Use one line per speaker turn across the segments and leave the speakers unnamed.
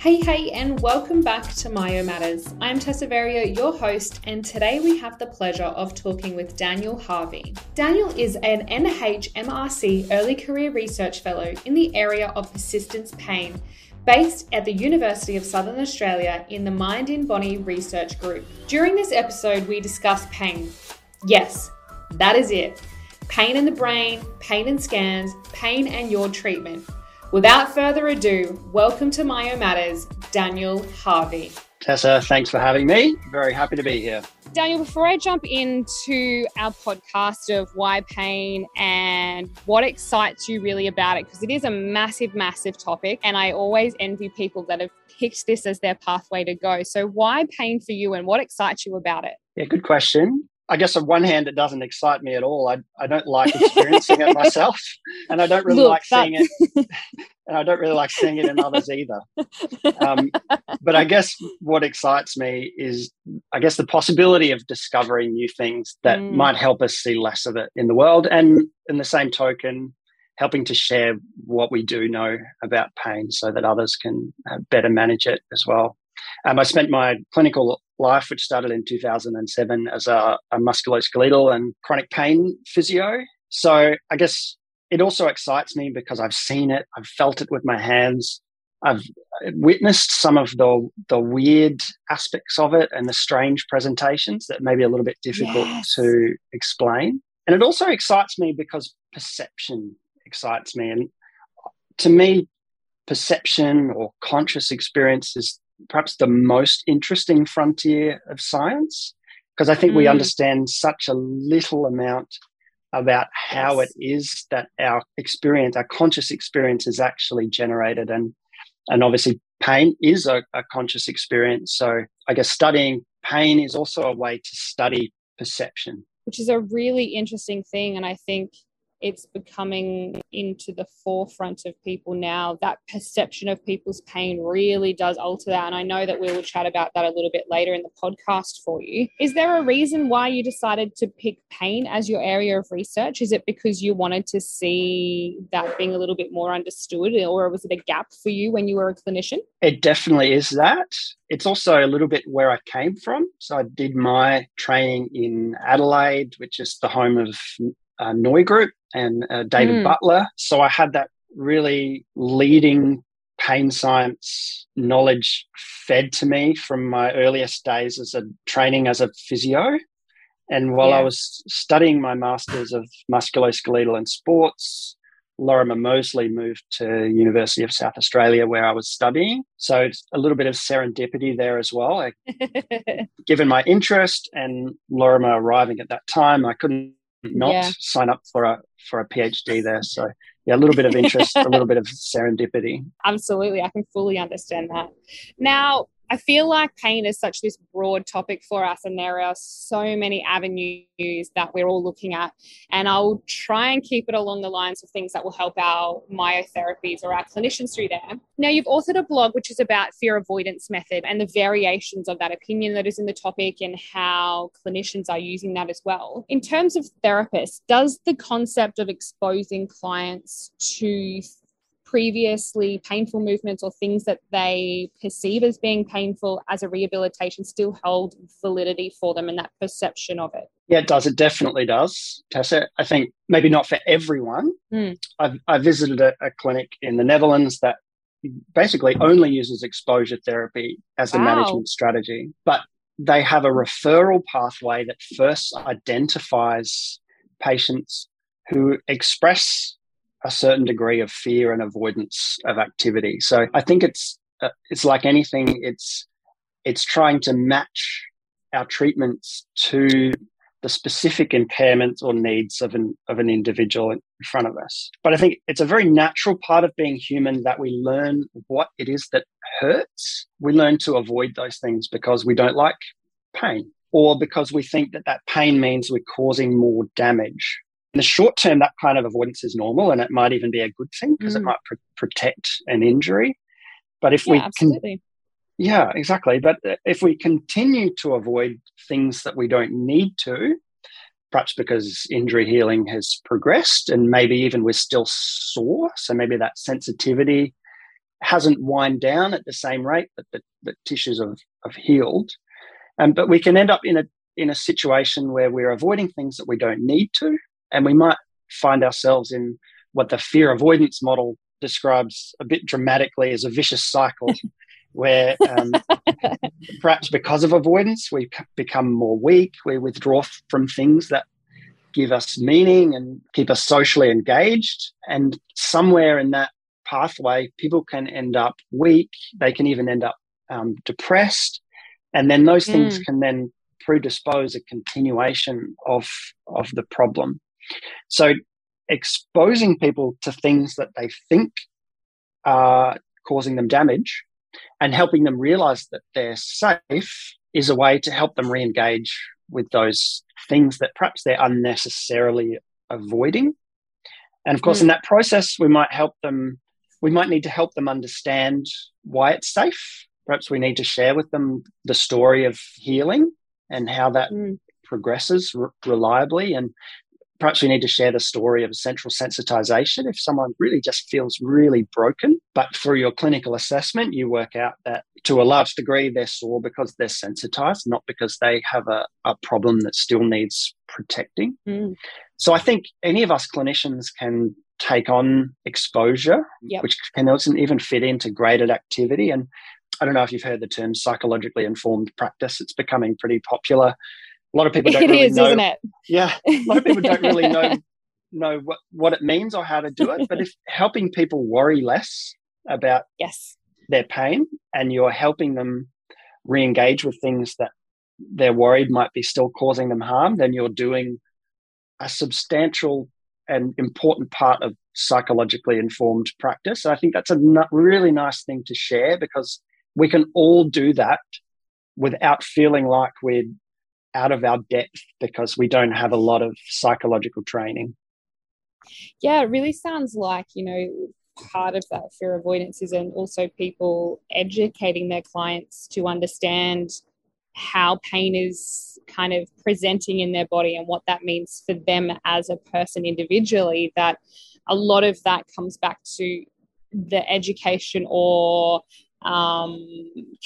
Hey, hey, and welcome back to Myo Matters. I'm Tessa Verio, your host, and today we have the pleasure of talking with Daniel Harvey. Daniel is an NHMRC Early Career Research Fellow in the area of persistence pain, based at the University of Southern Australia in the Mind in Body Research Group. During this episode, we discuss pain. Yes, that is it. Pain in the brain, pain in scans, pain and your treatment. Without further ado, welcome to Myo Matters, Daniel Harvey.
Tessa, thanks for having me. Very happy to be here.
Daniel, before I jump into our podcast of why pain and what excites you really about it, because it is a massive, massive topic, and I always envy people that have picked this as their pathway to go. So, why pain for you and what excites you about it?
Yeah, good question. I guess on one hand, it doesn't excite me at all. I, I don't like experiencing it myself, and I don't really Look, like seeing it, and I don't really like seeing it in others either. Um, but I guess what excites me is, I guess, the possibility of discovering new things that mm. might help us see less of it in the world, and in the same token, helping to share what we do know about pain so that others can uh, better manage it as well. Um, I spent my clinical life, which started in 2007, as a, a musculoskeletal and chronic pain physio. So I guess it also excites me because I've seen it, I've felt it with my hands, I've witnessed some of the the weird aspects of it and the strange presentations that may be a little bit difficult yes. to explain. And it also excites me because perception excites me. And to me, perception or conscious experience is perhaps the most interesting frontier of science because I think mm. we understand such a little amount about how yes. it is that our experience, our conscious experience, is actually generated, and and obviously pain is a, a conscious experience. So I guess studying pain is also a way to study perception,
which is a really interesting thing, and I think it's becoming into the forefront of people now. That perception of people's pain really does alter that. And I know that we will chat about that a little bit later in the podcast for you. Is there a reason why you decided to pick pain as your area of research? Is it because you wanted to see that being a little bit more understood, or was it a gap for you when you were a clinician?
It definitely is that. It's also a little bit where I came from. So I did my training in Adelaide, which is the home of uh, NOI Group and uh, David mm. Butler. So I had that really leading pain science knowledge fed to me from my earliest days as a training as a physio. And while yeah. I was studying my masters of musculoskeletal and sports, Lorimer Moseley moved to University of South Australia where I was studying. So it's a little bit of serendipity there as well. I, given my interest and Lorimer arriving at that time, I couldn't not yeah. sign up for a for a PhD there. So yeah, a little bit of interest, a little bit of serendipity.
Absolutely, I can fully understand that. Now, I feel like pain is such this broad topic for us, and there are so many avenues that we're all looking at. And I'll try and keep it along the lines of things that will help our myotherapies or our clinicians through there. Now, you've authored a blog which is about fear avoidance method and the variations of that opinion that is in the topic and how clinicians are using that as well. In terms of therapists, does the concept of exposing clients to previously painful movements or things that they perceive as being painful as a rehabilitation still hold validity for them and that perception of it?
Yeah, it does. It definitely does, Tessa. I think maybe not for everyone. Mm. I've, I visited a, a, clinic in the Netherlands that basically only uses exposure therapy as the wow. management strategy, but they have a referral pathway that first identifies patients who express a certain degree of fear and avoidance of activity. So I think it's uh, it's like anything. It's it's trying to match our treatments to the specific impairments or needs of an of an individual in front of us. But I think it's a very natural part of being human that we learn what it is that hurts. We learn to avoid those things because we don't like pain or because we think that that pain means we're causing more damage in the short term, that kind of avoidance is normal and it might even be a good thing because mm. it might pr- protect an injury. But if
yeah,
we
absolutely.
Can, yeah, exactly. But if we continue to avoid things that we don't need to, perhaps because injury healing has progressed and maybe even we're still sore, so maybe that sensitivity hasn't wind down at the same rate that the, the tissues have, have healed. Um, but we can end up in a in a situation where we're avoiding things that we don't need to, and we might find ourselves in what the fear avoidance model describes a bit dramatically as a vicious cycle where um, perhaps because of avoidance we become more weak we withdraw from things that give us meaning and keep us socially engaged. And somewhere in that pathway people can end up weak they can even end up um, depressed. And then those things mm. can then predispose a continuation of of the problem so exposing people to things that they think are causing them damage and helping them realize that they're safe is a way to help them re-engage with those things that perhaps they're unnecessarily avoiding and of course mm. in that process we might help them we might need to help them understand why it's safe perhaps we need to share with them the story of healing and how that mm. progresses reliably and perhaps we need to share the story of central sensitization if someone really just feels really broken. But through your clinical assessment you work out that to a large degree they're sore because they're sensitized not because they have a, a problem that still needs protecting. Mm. so i think any of us clinicians can take on exposure yep. which can also even fit into graded activity. And i don't know if you've heard the term psychologically informed practice. It's becoming pretty popular a lot of people don't
it
really
is,
know,
isn't it?
Yeah, a lot of people don't really know know what, what it means or how to do it. But if helping people worry less about
yes
their pain, and you're helping them re-engage with things that they're worried might be still causing them harm, then you're doing a substantial and important part of psychologically informed practice. I think that's a really nice thing to share because we can all do that without feeling like we're out of our depth because we don't have a lot of psychological training.
Yeah, it really sounds like, you know, part of that fear avoidance is and also people educating their clients to understand how pain is kind of presenting in their body and what that means for them as a person individually that a lot of that comes back to the education or um,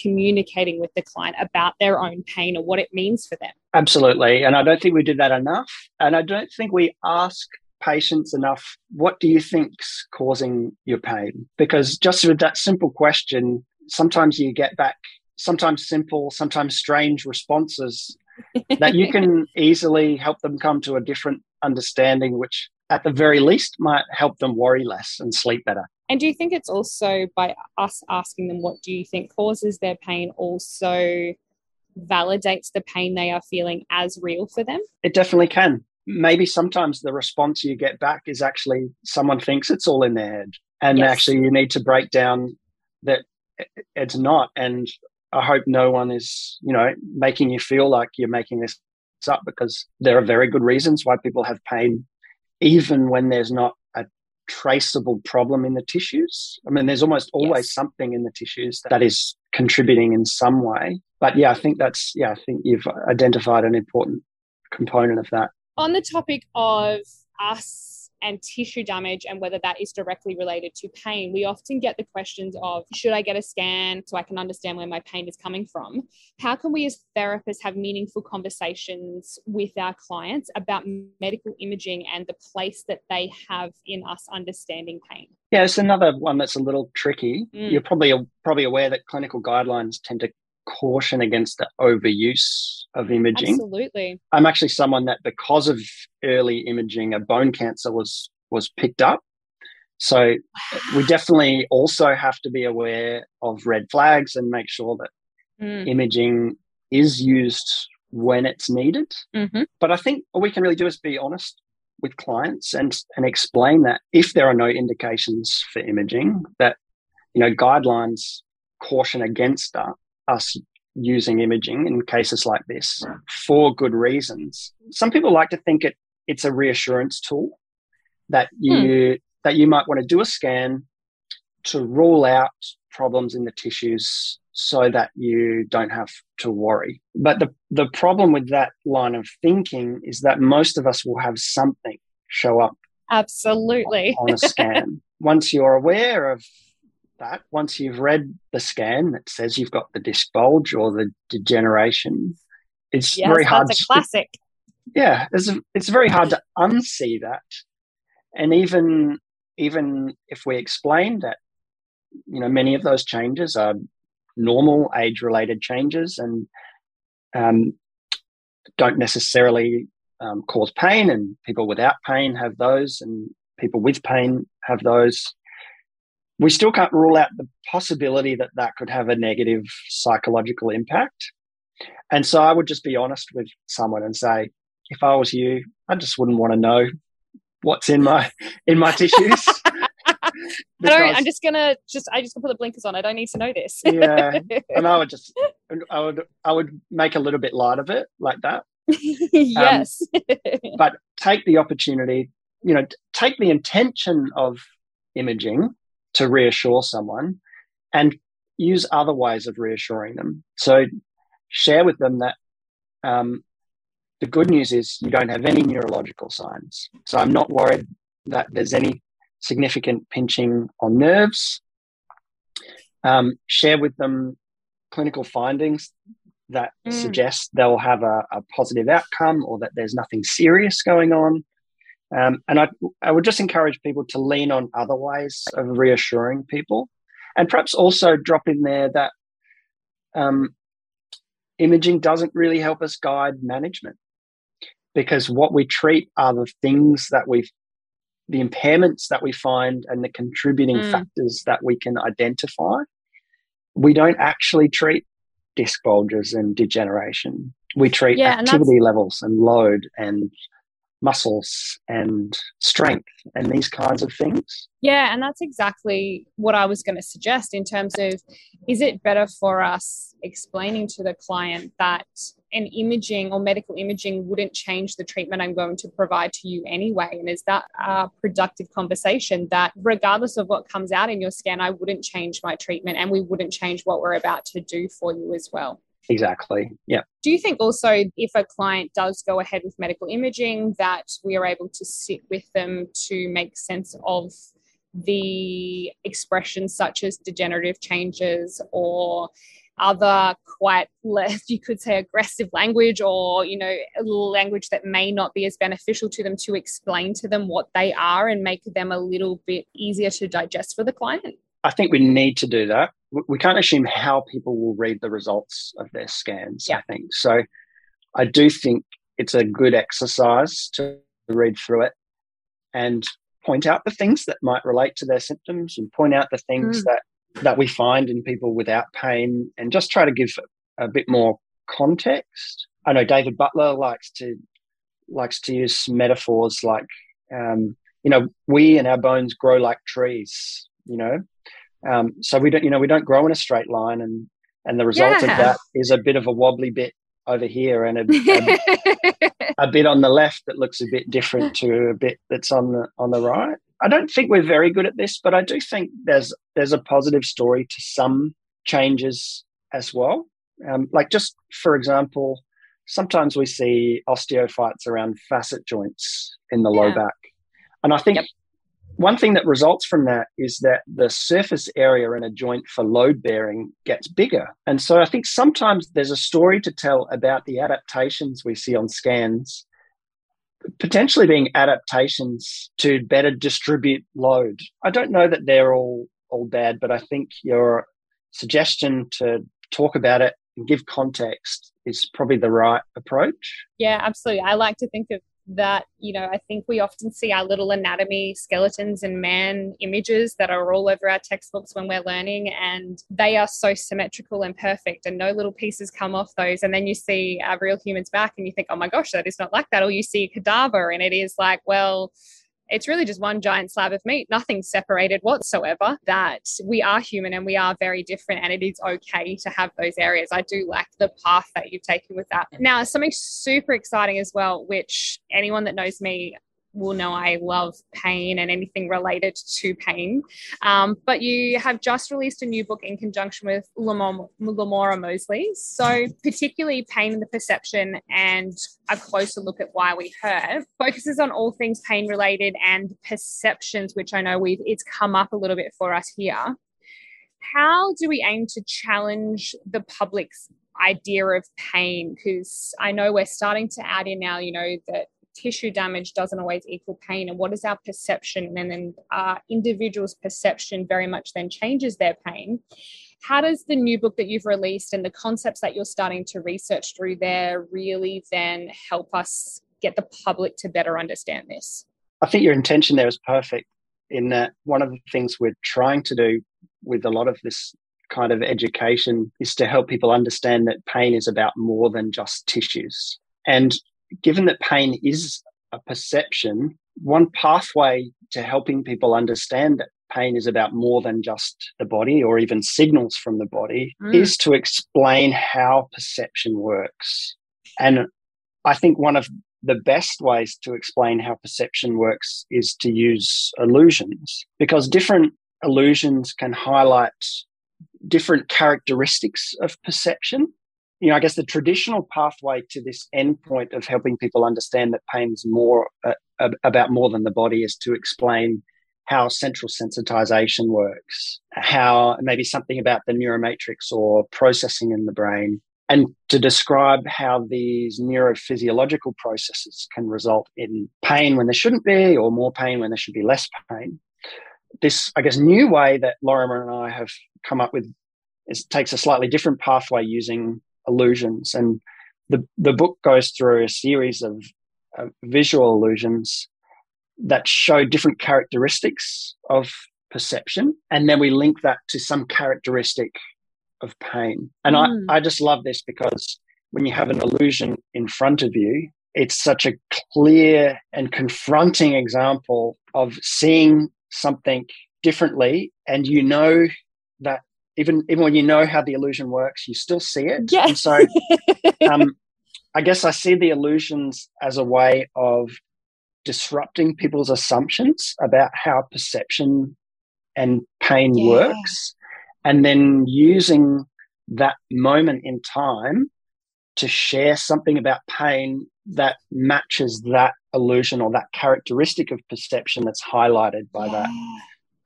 communicating with the client about their own pain or what it means for them.
Absolutely. And I don't think we do that enough. And I don't think we ask patients enough, what do you think's causing your pain? Because just with that simple question, sometimes you get back sometimes simple, sometimes strange responses that you can easily help them come to a different understanding, which at the very least might help them worry less and sleep better.
And do you think it's also by us asking them what do you think causes their pain also validates the pain they are feeling as real for them?
It definitely can. Maybe sometimes the response you get back is actually someone thinks it's all in their head. And yes. actually, you need to break down that it's not. And I hope no one is, you know, making you feel like you're making this up because there are very good reasons why people have pain, even when there's not traceable problem in the tissues. I mean, there's almost always yes. something in the tissues that is contributing in some way. But yeah, I think that's, yeah, I think you've identified an important component of that.
On the topic of us and tissue damage and whether that is directly related to pain. We often get the questions of should I get a scan so I can understand where my pain is coming from? How can we as therapists have meaningful conversations with our clients about medical imaging and the place that they have in us understanding pain?
Yeah, it's another one that's a little tricky. Mm. You're probably probably aware that clinical guidelines tend to caution against the overuse of imaging.
Absolutely.
I'm actually someone that because of early imaging, a bone cancer was was picked up. So we definitely also have to be aware of red flags and make sure that mm. imaging is used when it's needed. Mm-hmm. But I think all we can really do is be honest with clients and and explain that if there are no indications for imaging, that you know guidelines caution against us using imaging in cases like this for good reasons. Some people like to think it it's a reassurance tool that you hmm. that you might want to do a scan to rule out problems in the tissues so that you don't have to worry. But the, the problem with that line of thinking is that most of us will have something show up
absolutely
on a scan. Once you're aware of that, once you've read the scan that says you've got the disc bulge or the degeneration, it's
yes,
very hard.
That's a classic.
To, yeah, it's it's very hard to unsee that, and even even if we explain that, you know, many of those changes are normal age-related changes and um, don't necessarily um, cause pain, and people without pain have those, and people with pain have those. We still can't rule out the possibility that that could have a negative psychological impact. And so I would just be honest with someone and say, if I was you, I just wouldn't want to know what's in my in my tissues.
I don't, I'm just gonna just I just gonna put the blinkers on. I don't need to know this.
yeah, and I would just I would I would make a little bit light of it like that.
yes, um,
but take the opportunity. You know, take the intention of imaging to reassure someone, and use other ways of reassuring them. So share with them that um, the good news is you don't have any neurological signs. So I'm not worried that there's any significant pinching on nerves. Um, share with them clinical findings that mm. suggest they'll have a, a, positive outcome or that there's nothing serious going on. Um, and I, I would just encourage people to lean on other ways of reassuring people. And perhaps also drop in there that um, imaging doesn't really help us guide management because what we treat are the things that we the impairments that we find and the contributing mm. factors that we can identify. We don't actually treat disc bulges and degeneration. We treat yeah, activity levels and load and muscles and strength and these kinds of things.
Yeah, and that's exactly what I was going to suggest in terms of is it better for us explaining to the client that an imaging or medical imaging wouldn't change the treatment I'm going to provide to you anyway? And is that a productive conversation that regardless of what comes out in your scan, I wouldn't change my treatment and we wouldn't change what we're about to do for you as well?
Exactly. Yeah.
Do you think also if a client does go ahead with medical imaging that we are able to sit with them to make sense of the expressions such as degenerative changes or other quite less you could say aggressive language or you know language that may not be as beneficial to them to explain to them what they are and make them a little bit easier to digest for the client
I think we need to do that. We can't assume how people will read the results of their scans. Yeah. I think so. I do think it's a good exercise to read through it and point out the things that might relate to their symptoms and point out the things mm. that that we find in people without pain and just try to give a bit more context. I know David Butler likes to likes to use metaphors like um, you know we and our bones grow like trees you know um, so we don't, you know, we don't grow in a straight line, and and the result yeah. of that is a bit of a wobbly bit over here and a, a, a, bit on the left that looks a bit different to a bit that's on the on the right. I don't think we're very good at this, but I do think there's there's a positive story to some changes as well. Um, like just for example, sometimes we see osteophytes around facet joints in the yeah. low back, and I think yep one thing that results from that is that the surface area in a joint for load bearing gets bigger. And so I think sometimes there's a story to tell about the adaptations we see on scans, potentially being adaptations to better distribute load. I don't know that they're all, all bad, but I think your suggestion to talk about it and give context is probably the right approach.
Yeah, absolutely. I like to think of that you know i think we often see our little anatomy skeletons and man images that are all over our textbooks when we're learning and they are so symmetrical and perfect and no little pieces come off those. And then you see a real human's back and you think oh my gosh that is not like that. Or you see a cadaver and it is like well it's really just one giant slab of meat, nothing separated whatsoever. That we are human and we are very different, and it is okay to have those areas. I do like the path that you've taken with that. Now, something super exciting as well, which anyone that knows me will know I love pain and anything related to pain. Um, but you have just released a new book in conjunction with Lorimer Moseley. So, particularly pain in the perception and a closer look at why we hurt focuses on all things pain related and perceptions, which I know we've it's come up a little bit for us here. how do we aim to challenge the public's idea of pain? Because I know we're starting to add in now, you know, that tissue damage doesn't always equal pain. And what is our perception and then our individual's perception very much then changes their pain? How does the new book that you've released and the concepts that you're starting to research through there really then help us get the public to better understand this?
I think your intention there is perfect in that one of the things we're trying to do with a lot of this kind of education is to help people understand that pain is about more than just tissues. And given that pain is a perception, one pathway to helping people understand that pain is about more than just the body or even signals from the body mm. is to explain how perception works. And I think one of the best ways to explain how perception works is to use illusions because different illusions can highlight different characteristics of perception you know, I guess the traditional pathway to this endpoint of helping people understand that pain is more uh, about more than the body is to explain how central sensitization works, how maybe something about the neuromatrix or processing in the brain, and to describe how these neurophysiological processes can result in pain when there shouldn't be, or more pain when there should be less pain. This, I guess, new way that Lorimer and I have come up with is takes a slightly different pathway using illusions. And the, the book goes through a series of uh, visual illusions that show different characteristics of perception. And then we link that to some characteristic of pain. And mm. I, I just love this because when you have an illusion in front of you, it's such a clear and confronting example of seeing something differently. And you know that even even when you know how the illusion works, you still see it.
Yes.
And so, um, I guess I see the illusions as a way of disrupting people's assumptions about how perception and pain yeah. works, and then using that moment in time to share something about pain that matches that illusion or that characteristic of perception that's highlighted by yeah. that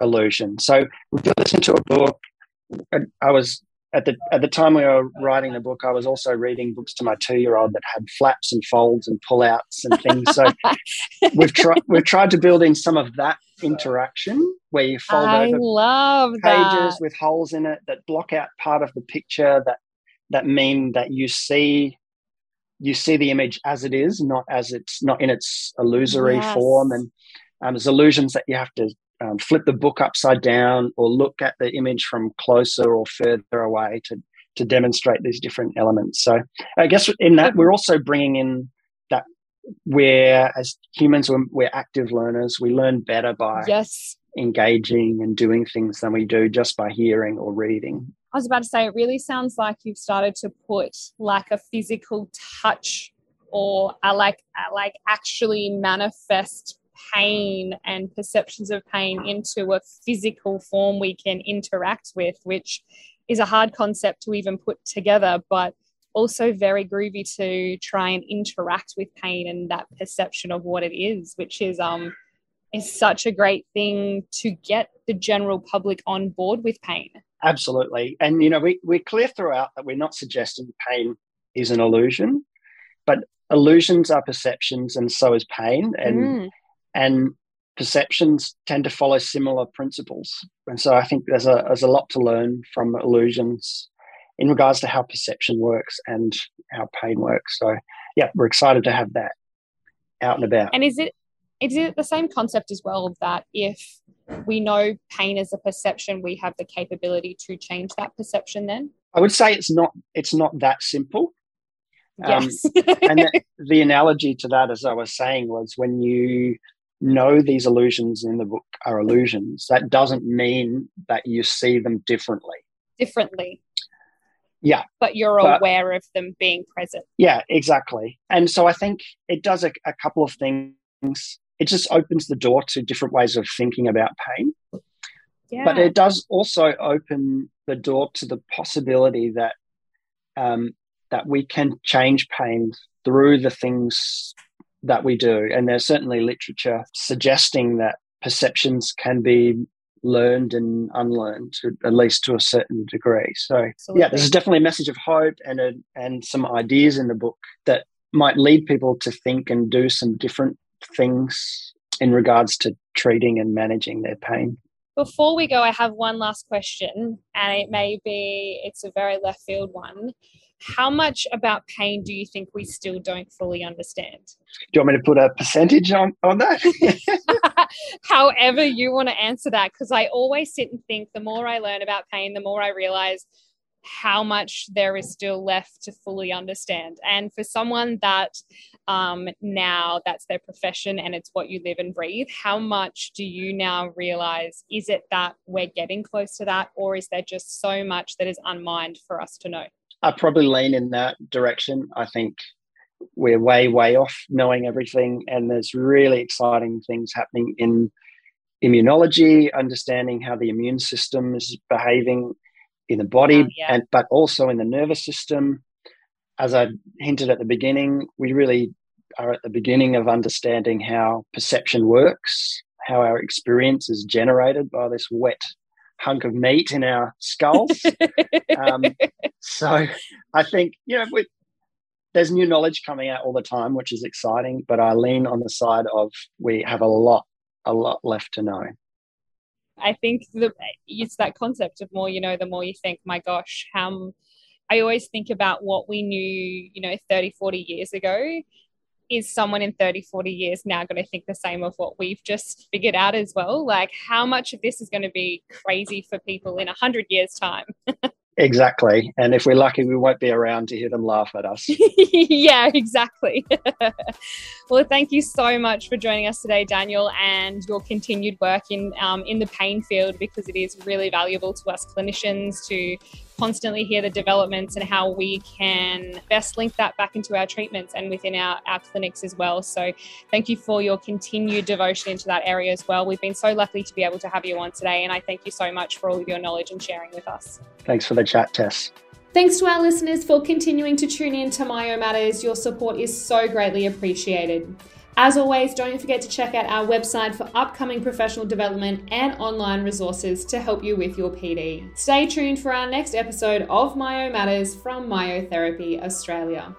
illusion. So we've listened to a book I was at the at the time we were writing the book, I was also reading books to my two year old that had flaps and folds and pullouts and things. So we've tried we've tried to build in some of that interaction where you fold I over
love
pages
that.
with holes in it that block out part of the picture that that mean that you see you see the image as it is, not as it's not in its illusory yes. form. And um, there's illusions that you have to um, flip the book upside down or look at the image from closer or further away to to demonstrate these different elements. So I guess in that we're also bringing in that where as humans we're, we're active learners. We learn better by
yes
engaging and doing things than we do just by hearing or reading.
I was about to say it really sounds like you've started to put like a physical touch or a like a like actually manifest pain and perceptions of pain into a physical form we can interact with, which is a hard concept to even put together, but also very groovy to try and interact with pain and that perception of what it is, which is um is such a great thing to get the general public on board with pain.
Absolutely. And you know, we, we're clear throughout that we're not suggesting pain is an illusion, but illusions are perceptions and so is pain. And mm and perceptions tend to follow similar principles. And so I think there's a there's a lot to learn from illusions in regards to how perception works and how pain works. So yeah, we're excited to have that out and about.
And is it is it the same concept as well that if we know pain is a perception, we have the capability to change that perception then?
I would say it's not it's not that simple.
Um, yes.
Um, and the, the analogy to that, as I was saying, was when you know these illusions in the book are illusions, that doesn't mean that you see them differently.
Differently.
Yeah.
But you're but, aware of them being present.
Yeah, exactly. And so I think it does a, a couple of things. It just opens the door to different ways of thinking about pain. Yeah. But it does also open the door to the possibility that um, that we can change pain through the things that we do. And there's certainly literature suggesting that perceptions can be learned and unlearned, at least to a certain degree. So, Absolutely. yeah, there's definitely a message of hope and a, and some ideas in the book that might lead people to think and do some different things in regards to treating and managing their pain.
Before we go, I have one last question, and it may be it's a very left field one. How much about pain do you think we still don't fully understand?
Do you want me to put a percentage on, on that?
However, you want to answer that, because I always sit and think the more I learn about pain, the more I realize how much there is still left to fully understand. And for someone that um, now that's their profession and it's what you live and breathe, how much do you now realize? Is it that we're getting close to that, or is there just so much that is unmined for us to know?
I probably lean in that direction. I think we're way, way off knowing everything, and there's really exciting things happening in immunology, understanding how the immune system is behaving in the body, oh, yeah. and but also in the nervous system. As I hinted at the beginning, we really are at the beginning of understanding how perception works, how our experience is generated by this wet hunk of meat in our skulls. um, so I think, you know, we, there's new knowledge coming out all the time, which is exciting, but I lean on the side of we have a lot, a lot left to know.
I think the it's that concept of more you know, the more you think, my gosh, how I always think about what we knew, you know, 30, 40 years ago. Is someone in 30, 40 years now going to think the same of what we've just figured out as well? Like, how much of this is going to be crazy for people in 100 years' time?
Exactly. And if we're lucky, we won't be around to hear them laugh at us.
yeah, exactly. well, thank you so much for joining us today, Daniel, and your continued work in um, in the pain field because it is really valuable to us clinicians to constantly hear the developments and how we can best link that back into our treatments and within our, our clinics as well. So, thank you for your continued devotion into that area as well. We've been so lucky to be able to have you on today, and I thank you so much for all of your knowledge and sharing with us.
Thanks for the chat, Tess.
Thanks to our listeners for continuing to tune in to Myo Matters. Your support is so greatly appreciated. As always, don't forget to check out our website for upcoming professional development and online resources to help you with your PD. Stay tuned for our next episode of Myo Matters from Myotherapy Australia.